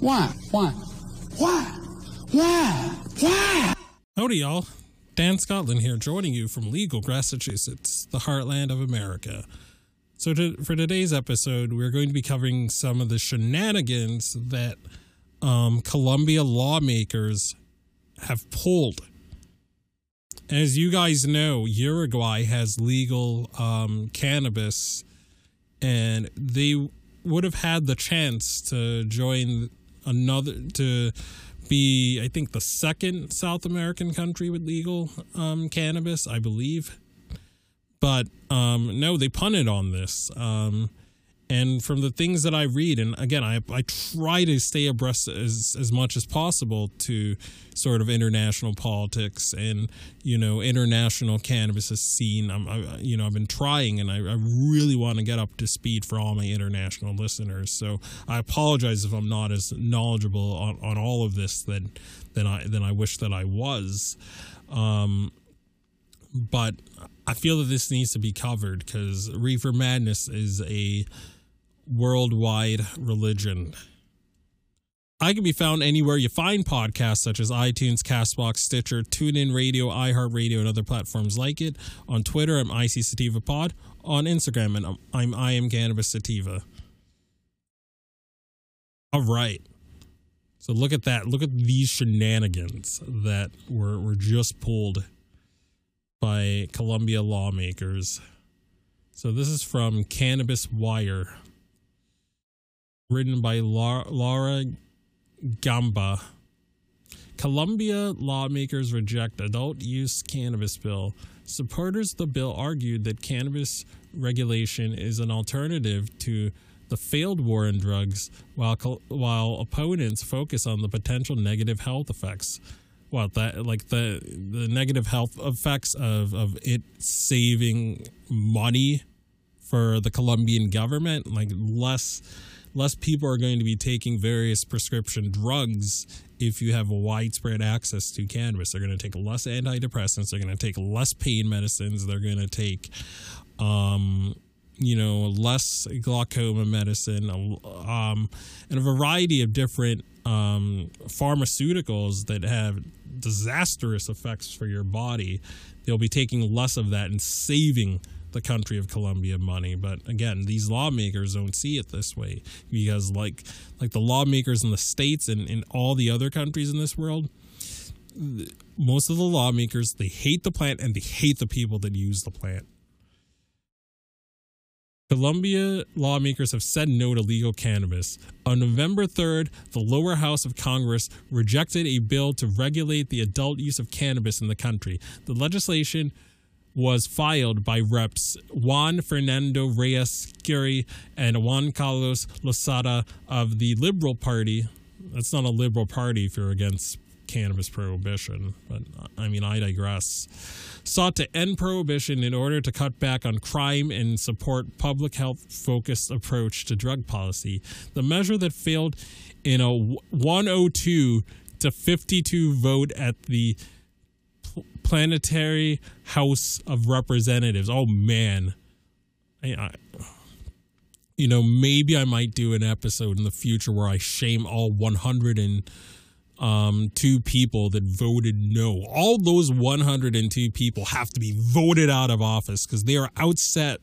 Why? Why? Why? Why? Why? Howdy, y'all. Dan Scotland here, joining you from legal Massachusetts, the heartland of America. So, to, for today's episode, we're going to be covering some of the shenanigans that um, Colombia lawmakers have pulled. As you guys know, Uruguay has legal um, cannabis, and they would have had the chance to join another to be I think the second South American country with legal um, cannabis, I believe. But um, no, they punted on this. Um, and from the things that I read, and again, I, I try to stay abreast as, as much as possible to sort of international politics and, you know, international cannabis scene. I'm, I, you know, I've been trying and I, I really want to get up to speed for all my international listeners. So I apologize if I'm not as knowledgeable on, on all of this than, than I, than I wish that I was. Um, but I feel that this needs to be covered because Reefer Madness is a worldwide religion. I can be found anywhere you find podcasts such as iTunes, Castbox, Stitcher, TuneIn Radio, iHeartRadio, and other platforms like it. On Twitter, I'm IC Sativa Pod. On Instagram, and I'm I am Cannabis Sativa. All right. So look at that. Look at these shenanigans that were, were just pulled by Colombia lawmakers. So this is from Cannabis Wire written by Laura Gamba. Colombia lawmakers reject adult use cannabis bill, Supporters of the bill argued that cannabis regulation is an alternative to the failed war on drugs, while while opponents focus on the potential negative health effects. What that like the the negative health effects of of it saving money for the Colombian government, like less less people are going to be taking various prescription drugs if you have widespread access to cannabis. They're going to take less antidepressants. They're going to take less pain medicines. They're going to take, um, you know, less glaucoma medicine, um, and a variety of different um, pharmaceuticals that have disastrous effects for your body. They'll be taking less of that and saving the country of Colombia money. But again, these lawmakers don't see it this way because like like the lawmakers in the states and in all the other countries in this world, most of the lawmakers they hate the plant and they hate the people that use the plant. Colombia lawmakers have said no to legal cannabis. On November 3rd, the lower house of Congress rejected a bill to regulate the adult use of cannabis in the country. The legislation was filed by reps Juan Fernando Reyes Kuri and Juan Carlos Losada of the Liberal Party. That's not a liberal party if you're against cannabis prohibition, but I mean, I digress. Sought to end prohibition in order to cut back on crime and support public health focused approach to drug policy. The measure that failed in a 102 to 52 vote at the Planetary House of Representatives. Oh man, I, I, you know, maybe I might do an episode in the future where I shame all 102 um, people that voted no. All those 102 people have to be voted out of office because they are outset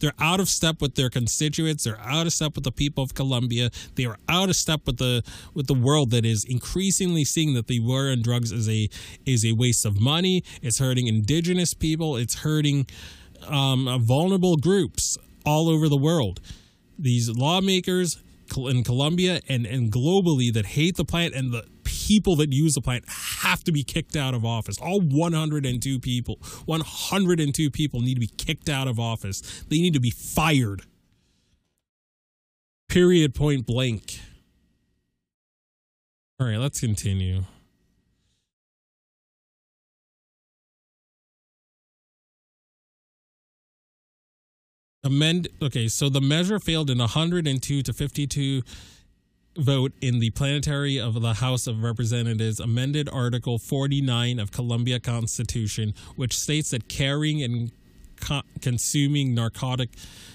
they're out of step with their constituents. They're out of step with the people of Colombia. They are out of step with the with the world that is increasingly seeing that the war on drugs is a is a waste of money. It's hurting indigenous people. It's hurting um, vulnerable groups all over the world. These lawmakers in Colombia and, and globally that hate the plant and the people that use the plant have to be kicked out of office. All 102 people, 102 people need to be kicked out of office. They need to be fired. Period, point blank. All right, let's continue. Amend. Okay, so the measure failed in 102 to 52 vote in the plenary of the House of Representatives amended Article 49 of Colombia Constitution, which states that carrying and co- consuming narcotic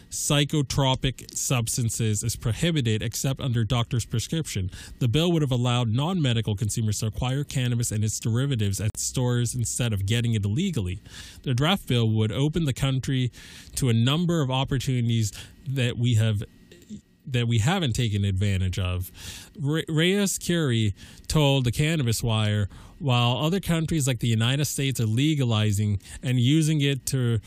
psychotropic substances is prohibited except under doctor's prescription. The bill would have allowed non medical consumers to acquire cannabis and its derivatives at stores instead of getting it illegally. The draft bill would open the country to a number of opportunities that we have that we haven't taken advantage of. Reyes Kuri told the Cannabis Wire while other countries like the United States are legalizing and using it to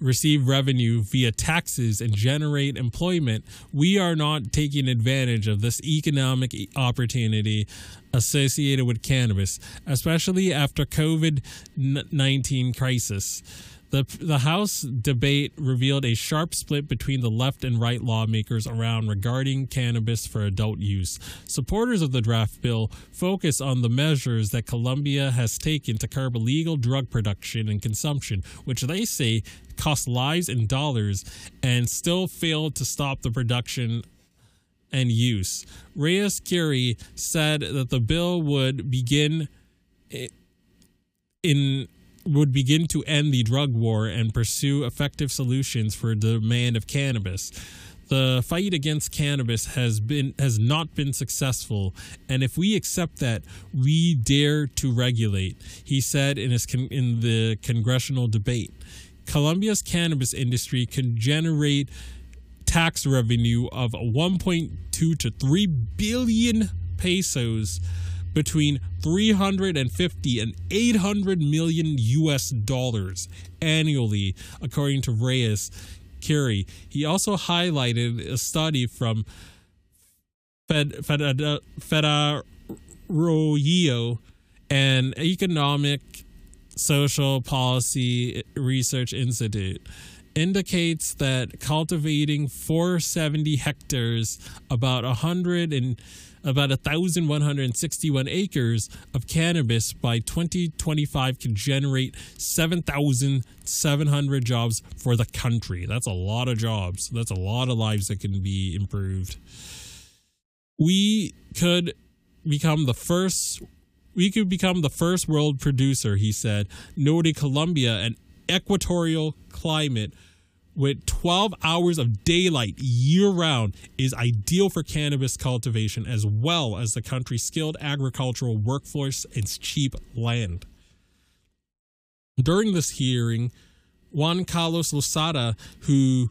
receive revenue via taxes and generate employment, we are not taking advantage of this economic opportunity associated with cannabis, especially after COVID-19 crisis. The, the House debate revealed a sharp split between the left and right lawmakers around regarding cannabis for adult use. Supporters of the draft bill focus on the measures that Colombia has taken to curb illegal drug production and consumption, which they say cost lives and dollars and still failed to stop the production and use. Reyes Kuri said that the bill would begin in would begin to end the drug war and pursue effective solutions for the demand of cannabis. The fight against cannabis has been has not been successful, and if we accept that, we dare to regulate. He said in his con- in the congressional debate, Colombia's cannabis industry can generate tax revenue of 1.2 to 3 billion pesos between 350 and 800 million US dollars annually, according to Reyes Kuri. He also highlighted a study from Fed, Fed, uh, Fedesarrollo, an economic Social Policy Research Institute indicates that cultivating 470 hectares, about 100 and about 1,161 acres of cannabis by 2025 can generate 7,700 jobs for the country. That's a lot of jobs. That's a lot of lives that can be improved. We could become the first we could become the first world producer, he said, noting Colombia an equatorial climate with 12 hours of daylight year round is ideal for cannabis cultivation as well as the country's skilled agricultural workforce and cheap land. During this hearing, Juan Carlos Losada, who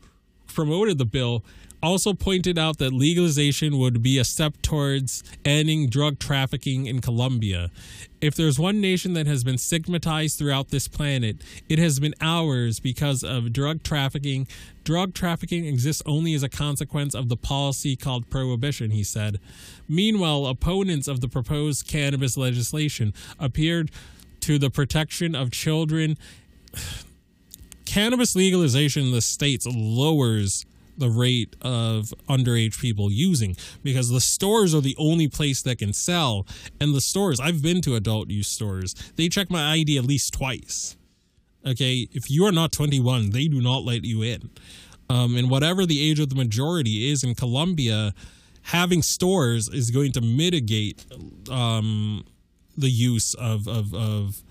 promoted the bill, also pointed out that legalization would be a step towards ending drug trafficking in Colombia. If there's one nation that has been stigmatized throughout this planet, it has been ours because of drug trafficking. Drug trafficking exists only as a consequence of the policy called prohibition, he said. Meanwhile, opponents of the proposed cannabis legislation appeared to the protection of children. Cannabis legalization in the states lowers the rate of underage people using because the stores are the only place that can sell. And the stores, I've been to adult use stores, they check my ID at least twice. Okay, if you are not 21, they do not let you in. Um, and whatever the age of the majority is in Colombia, having stores is going to mitigate um, the use of, of, of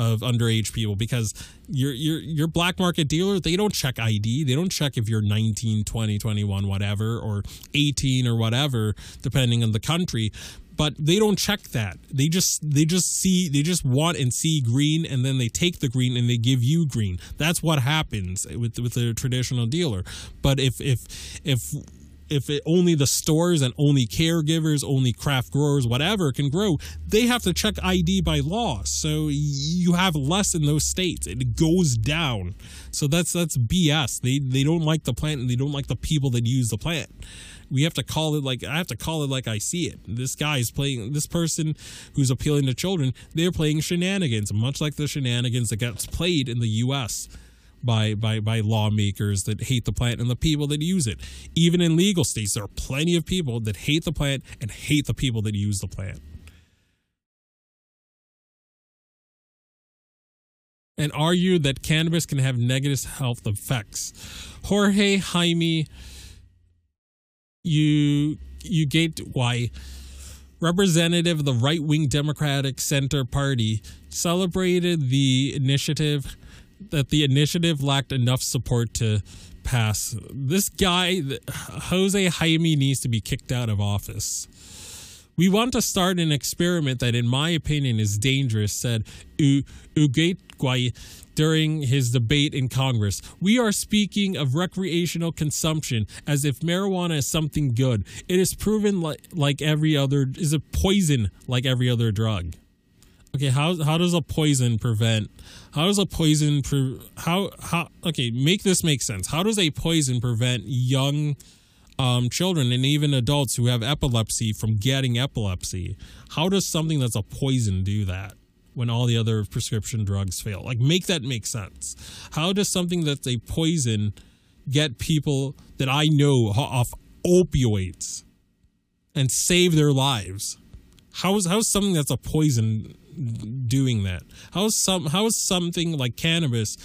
of underage people because your your your black market dealer they don't check ID they don't check if you're 19 20 21 whatever or 18 or whatever depending on the country. But they don't check that. They just they just see they just want and see green and then they take the green and they give you green. That's what happens with with a traditional dealer. But if if if if it, only the stores and only caregivers, only craft growers, whatever can grow, they have to check ID by law. So you have less in those states. It goes down. So that's that's BS. They they don't like the plant and they don't like the people that use the plant. We have to call it like I have to call it like I see it. This guy is playing this person who's appealing to children. They're playing shenanigans, much like the shenanigans that gets played in the U.S by by by lawmakers that hate the plant and the people that use it. Even in legal states, there are plenty of people that hate the plant and hate the people that use the plant. And argue that cannabis can have negative health effects. Jorge Jaime you you gate why representative of the right wing Democratic Center Party celebrated the initiative that the initiative lacked enough support to pass. This guy, Jose Jaime, needs to be kicked out of office. We want to start an experiment that, in my opinion, is dangerous, said U- Ugatgwai during his debate in Congress. We are speaking of recreational consumption as if marijuana is something good. It is proven like, like every other, is a poison like every other drug. Okay, how how does a poison prevent? How does a poison pre, how how okay make this make sense? How does a poison prevent young um, children and even adults who have epilepsy from getting epilepsy? How does something that's a poison do that when all the other prescription drugs fail? Like make that make sense. How does something that's a poison get people that I know off opioids and save their lives? How is how is something that's a poison doing that? How is some how is something like cannabis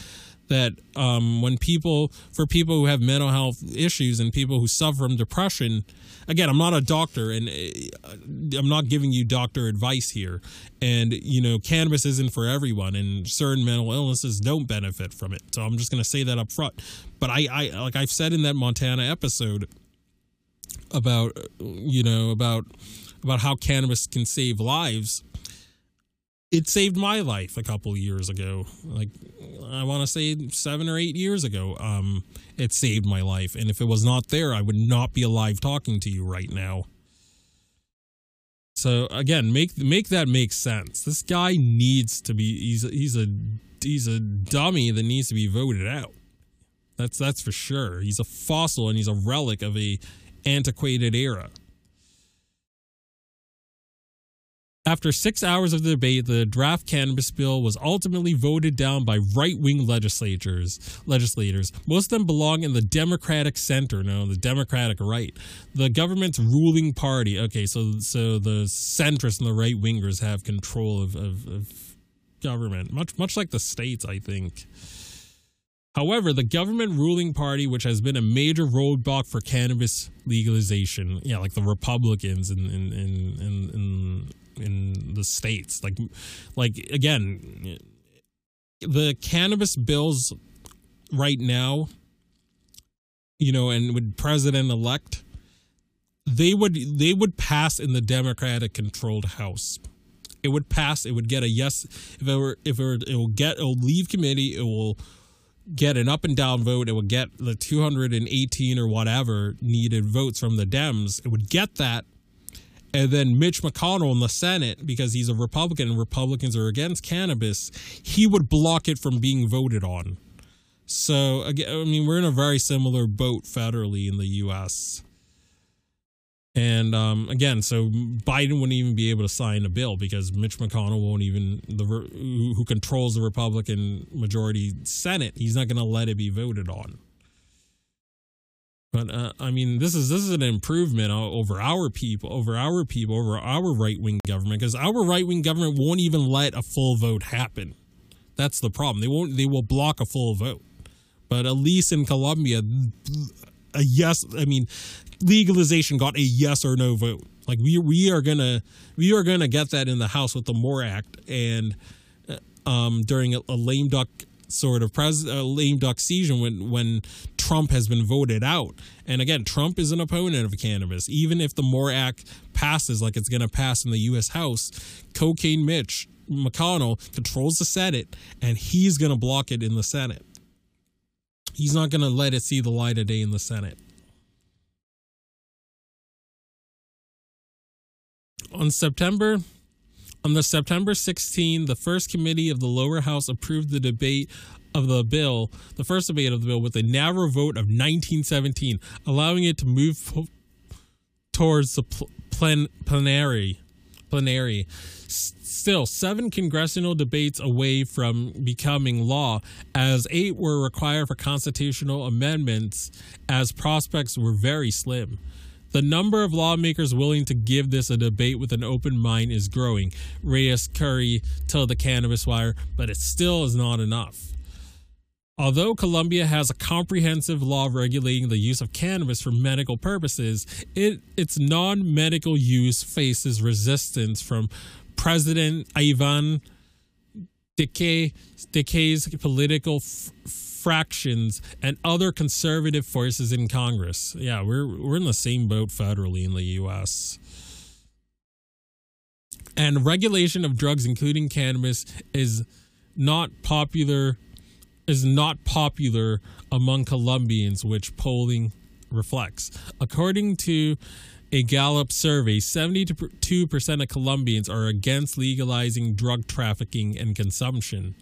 that um, when people for people who have mental health issues and people who suffer from depression again i'm not a doctor and uh, i'm not giving you doctor advice here. And you know cannabis isn't for everyone and certain mental illnesses don't benefit from it. So i'm just going to say that up front but i i like i've said in that montana episode about you know about about how cannabis can save lives it saved my life a couple years ago. Like I want to say seven or eight years ago. Um, it saved my life, and if it was not there, I would not be alive talking to you right now. So again, make make that make sense. This guy needs to be. He's he's a he's a dummy that needs to be voted out. That's that's for sure. He's a fossil and he's a relic of a antiquated era. After six hours of debate, the draft cannabis bill was ultimately voted down by right-wing legislators. Legislators, most of them belong in the Democratic center, no, the Democratic right, the government's ruling party. Okay, so so the centrists and the right wingers have control of, of, of government, much much like the states, I think. However, the government ruling party, which has been a major roadblock for cannabis legalization, yeah, like the Republicans in in, in, in the states, like like again, the cannabis bills right now, you know, and with president elect, they would they would pass in the Democratic controlled House. It would pass. It would get a yes. If it were, if it, were, it will get, it will leave committee. It will get an up and down vote. It would get the 218 or whatever needed votes from the Dems. It would get that. And then Mitch McConnell in the Senate, because he's a Republican and Republicans are against cannabis, he would block it from being voted on. So, again, I mean, we're in a very similar boat federally in the U.S. And um, again, so Biden wouldn't even be able to sign a bill because Mitch McConnell won't even the who controls the Republican majority Senate. He's not going to let it be voted on. But uh, I mean, this is this is an improvement over our people, over our people, over our right wing government because our right wing government won't even let a full vote happen. That's the problem. They won't. They will block a full vote. But at least in Colombia, a yes. I mean, legalization got a yes or no vote. Like we we are gonna we are gonna get that in the House with the MORE Act and uh, um, during a, a, lame duck sort of pres a lame duck season when when Trump has been voted out. And again, Trump is an opponent of cannabis. Even if the MORE Act passes like it's gonna pass in the U.S. House, cocaine Mitch McConnell controls the Senate and he's gonna block it in the Senate. He's not gonna let it see the light of day in the Senate. on September on the September 16, the first committee of the lower house approved the debate of the bill, the first debate of the bill, with a narrow vote of 1917, allowing it to move towards the plen- plenary. Plenary. Still, seven congressional debates away from becoming law, as eight were required for constitutional amendments, as prospects were very slim. The number of lawmakers willing to give this a debate with an open mind is growing, Reyes Kuri told the Cannabis Wire, but it still is not enough. Although Colombia has a comprehensive law regulating the use of cannabis for medical purposes, it, its non medical use faces resistance from President Ivan Duque's political f- fractions and other conservative forces in Congress. Yeah, we're we're in the same boat federally in the US. And regulation of drugs including cannabis is not popular is not popular among Colombians, which polling reflects. According to a Gallup survey, 72% of Colombians are against legalizing drug trafficking and consumption.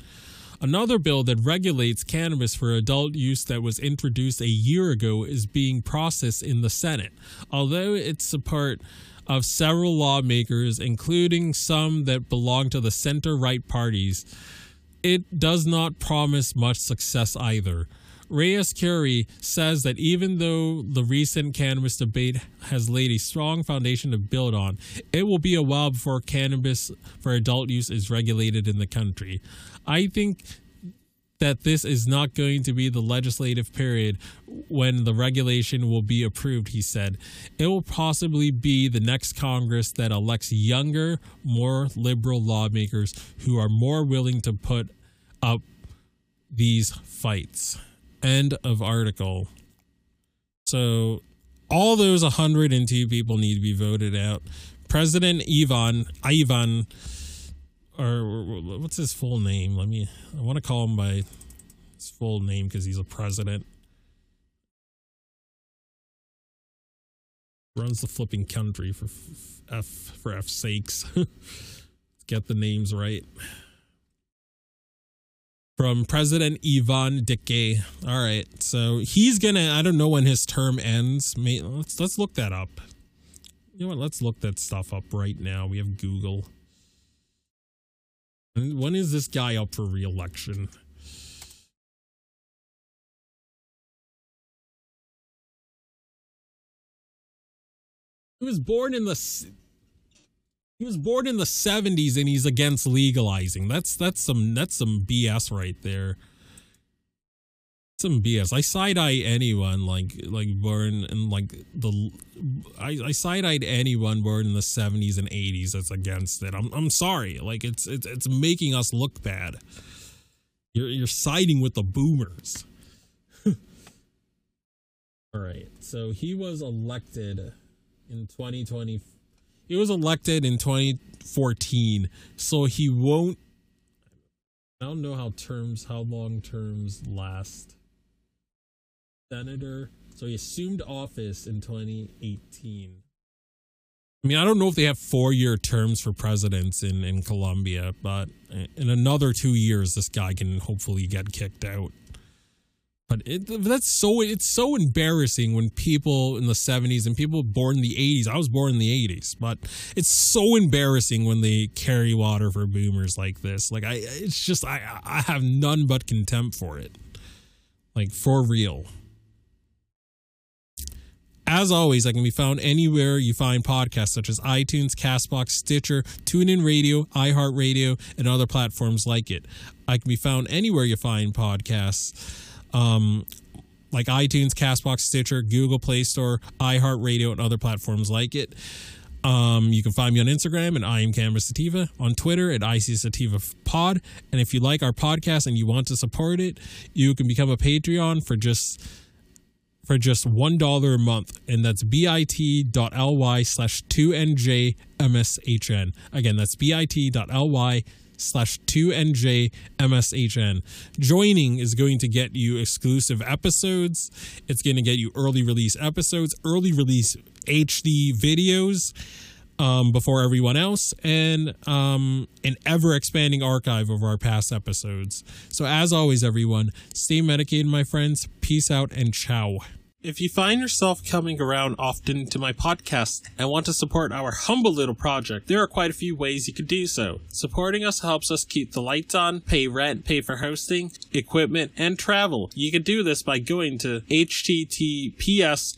Another bill that regulates cannabis for adult use that was introduced a year ago is being processed in the Senate. Although it's a part of several lawmakers, including some that belong to the center right parties, it does not promise much success either. Reyes Kuri says that even though the recent cannabis debate has laid a strong foundation to build on, it will be a while before cannabis for adult use is regulated in the country. I think that this is not going to be the legislative period when the regulation will be approved, he said. It will possibly be the next Congress that elects younger, more liberal lawmakers who are more willing to put up these fights. End of article. So all those 102 people need to be voted out. President Ivan Ivan or what's his full name? Let me. I want to call him by his full name because he's a president. Runs the flipping country for f for f sakes. Get the names right. From President Ivan Duque. All right, so he's gonna. I don't know when his term ends. Let's let's look that up. You know what? Let's look that stuff up right now. We have Google. When is this guy up for re-election? He was born in the he was born in the 70s and he's against legalizing. That's that's some that's some BS right there. Some BS. I side eye anyone like like born in like the I, I side eyed anyone born in the 70s and 80s that's against it. I'm I'm sorry. Like it's it's it's making us look bad. You're you're siding with the boomers. All right. So he was elected in 2020 he was elected in 2014 so he won't i don't know how terms how long terms last senator so he assumed office in 2018 i mean i don't know if they have four year terms for presidents in in colombia but in another two years this guy can hopefully get kicked out but it, that's so it's so embarrassing when people in the 70s and people born in the 80s. I was born in the 80s, but it's so embarrassing when they carry water for boomers like this. Like I it's just I I have none but contempt for it. Like for real. As always, I can be found anywhere you find podcasts such as iTunes, Castbox, Stitcher, TuneIn Radio, iHeartRadio, and other platforms like it. I can be found anywhere you find podcasts um, like iTunes, Castbox, Stitcher, Google Play Store, iHeartRadio, and other platforms like it. Um, you can find me on Instagram at I am Cannabis Sativa, on Twitter at IC Sativa Pod. And if you like our podcast and you want to support it, you can become a Patreon for just for just one dollar a month, and that's bit.ly slash two njmshn. Again, that's bit.ly slash 2NJMSHN. Joining is going to get you exclusive episodes. It's going to get you early release episodes, early release HD videos um, before everyone else, and um, an ever expanding archive of our past episodes. So, as always, everyone, stay medicated, my friends. Peace out and ciao. If you find yourself coming around often to my podcast and want to support our humble little project, there are quite a few ways you could do so. Supporting us helps us keep the lights on, pay rent, pay for hosting, equipment, and travel. You can do this by going to https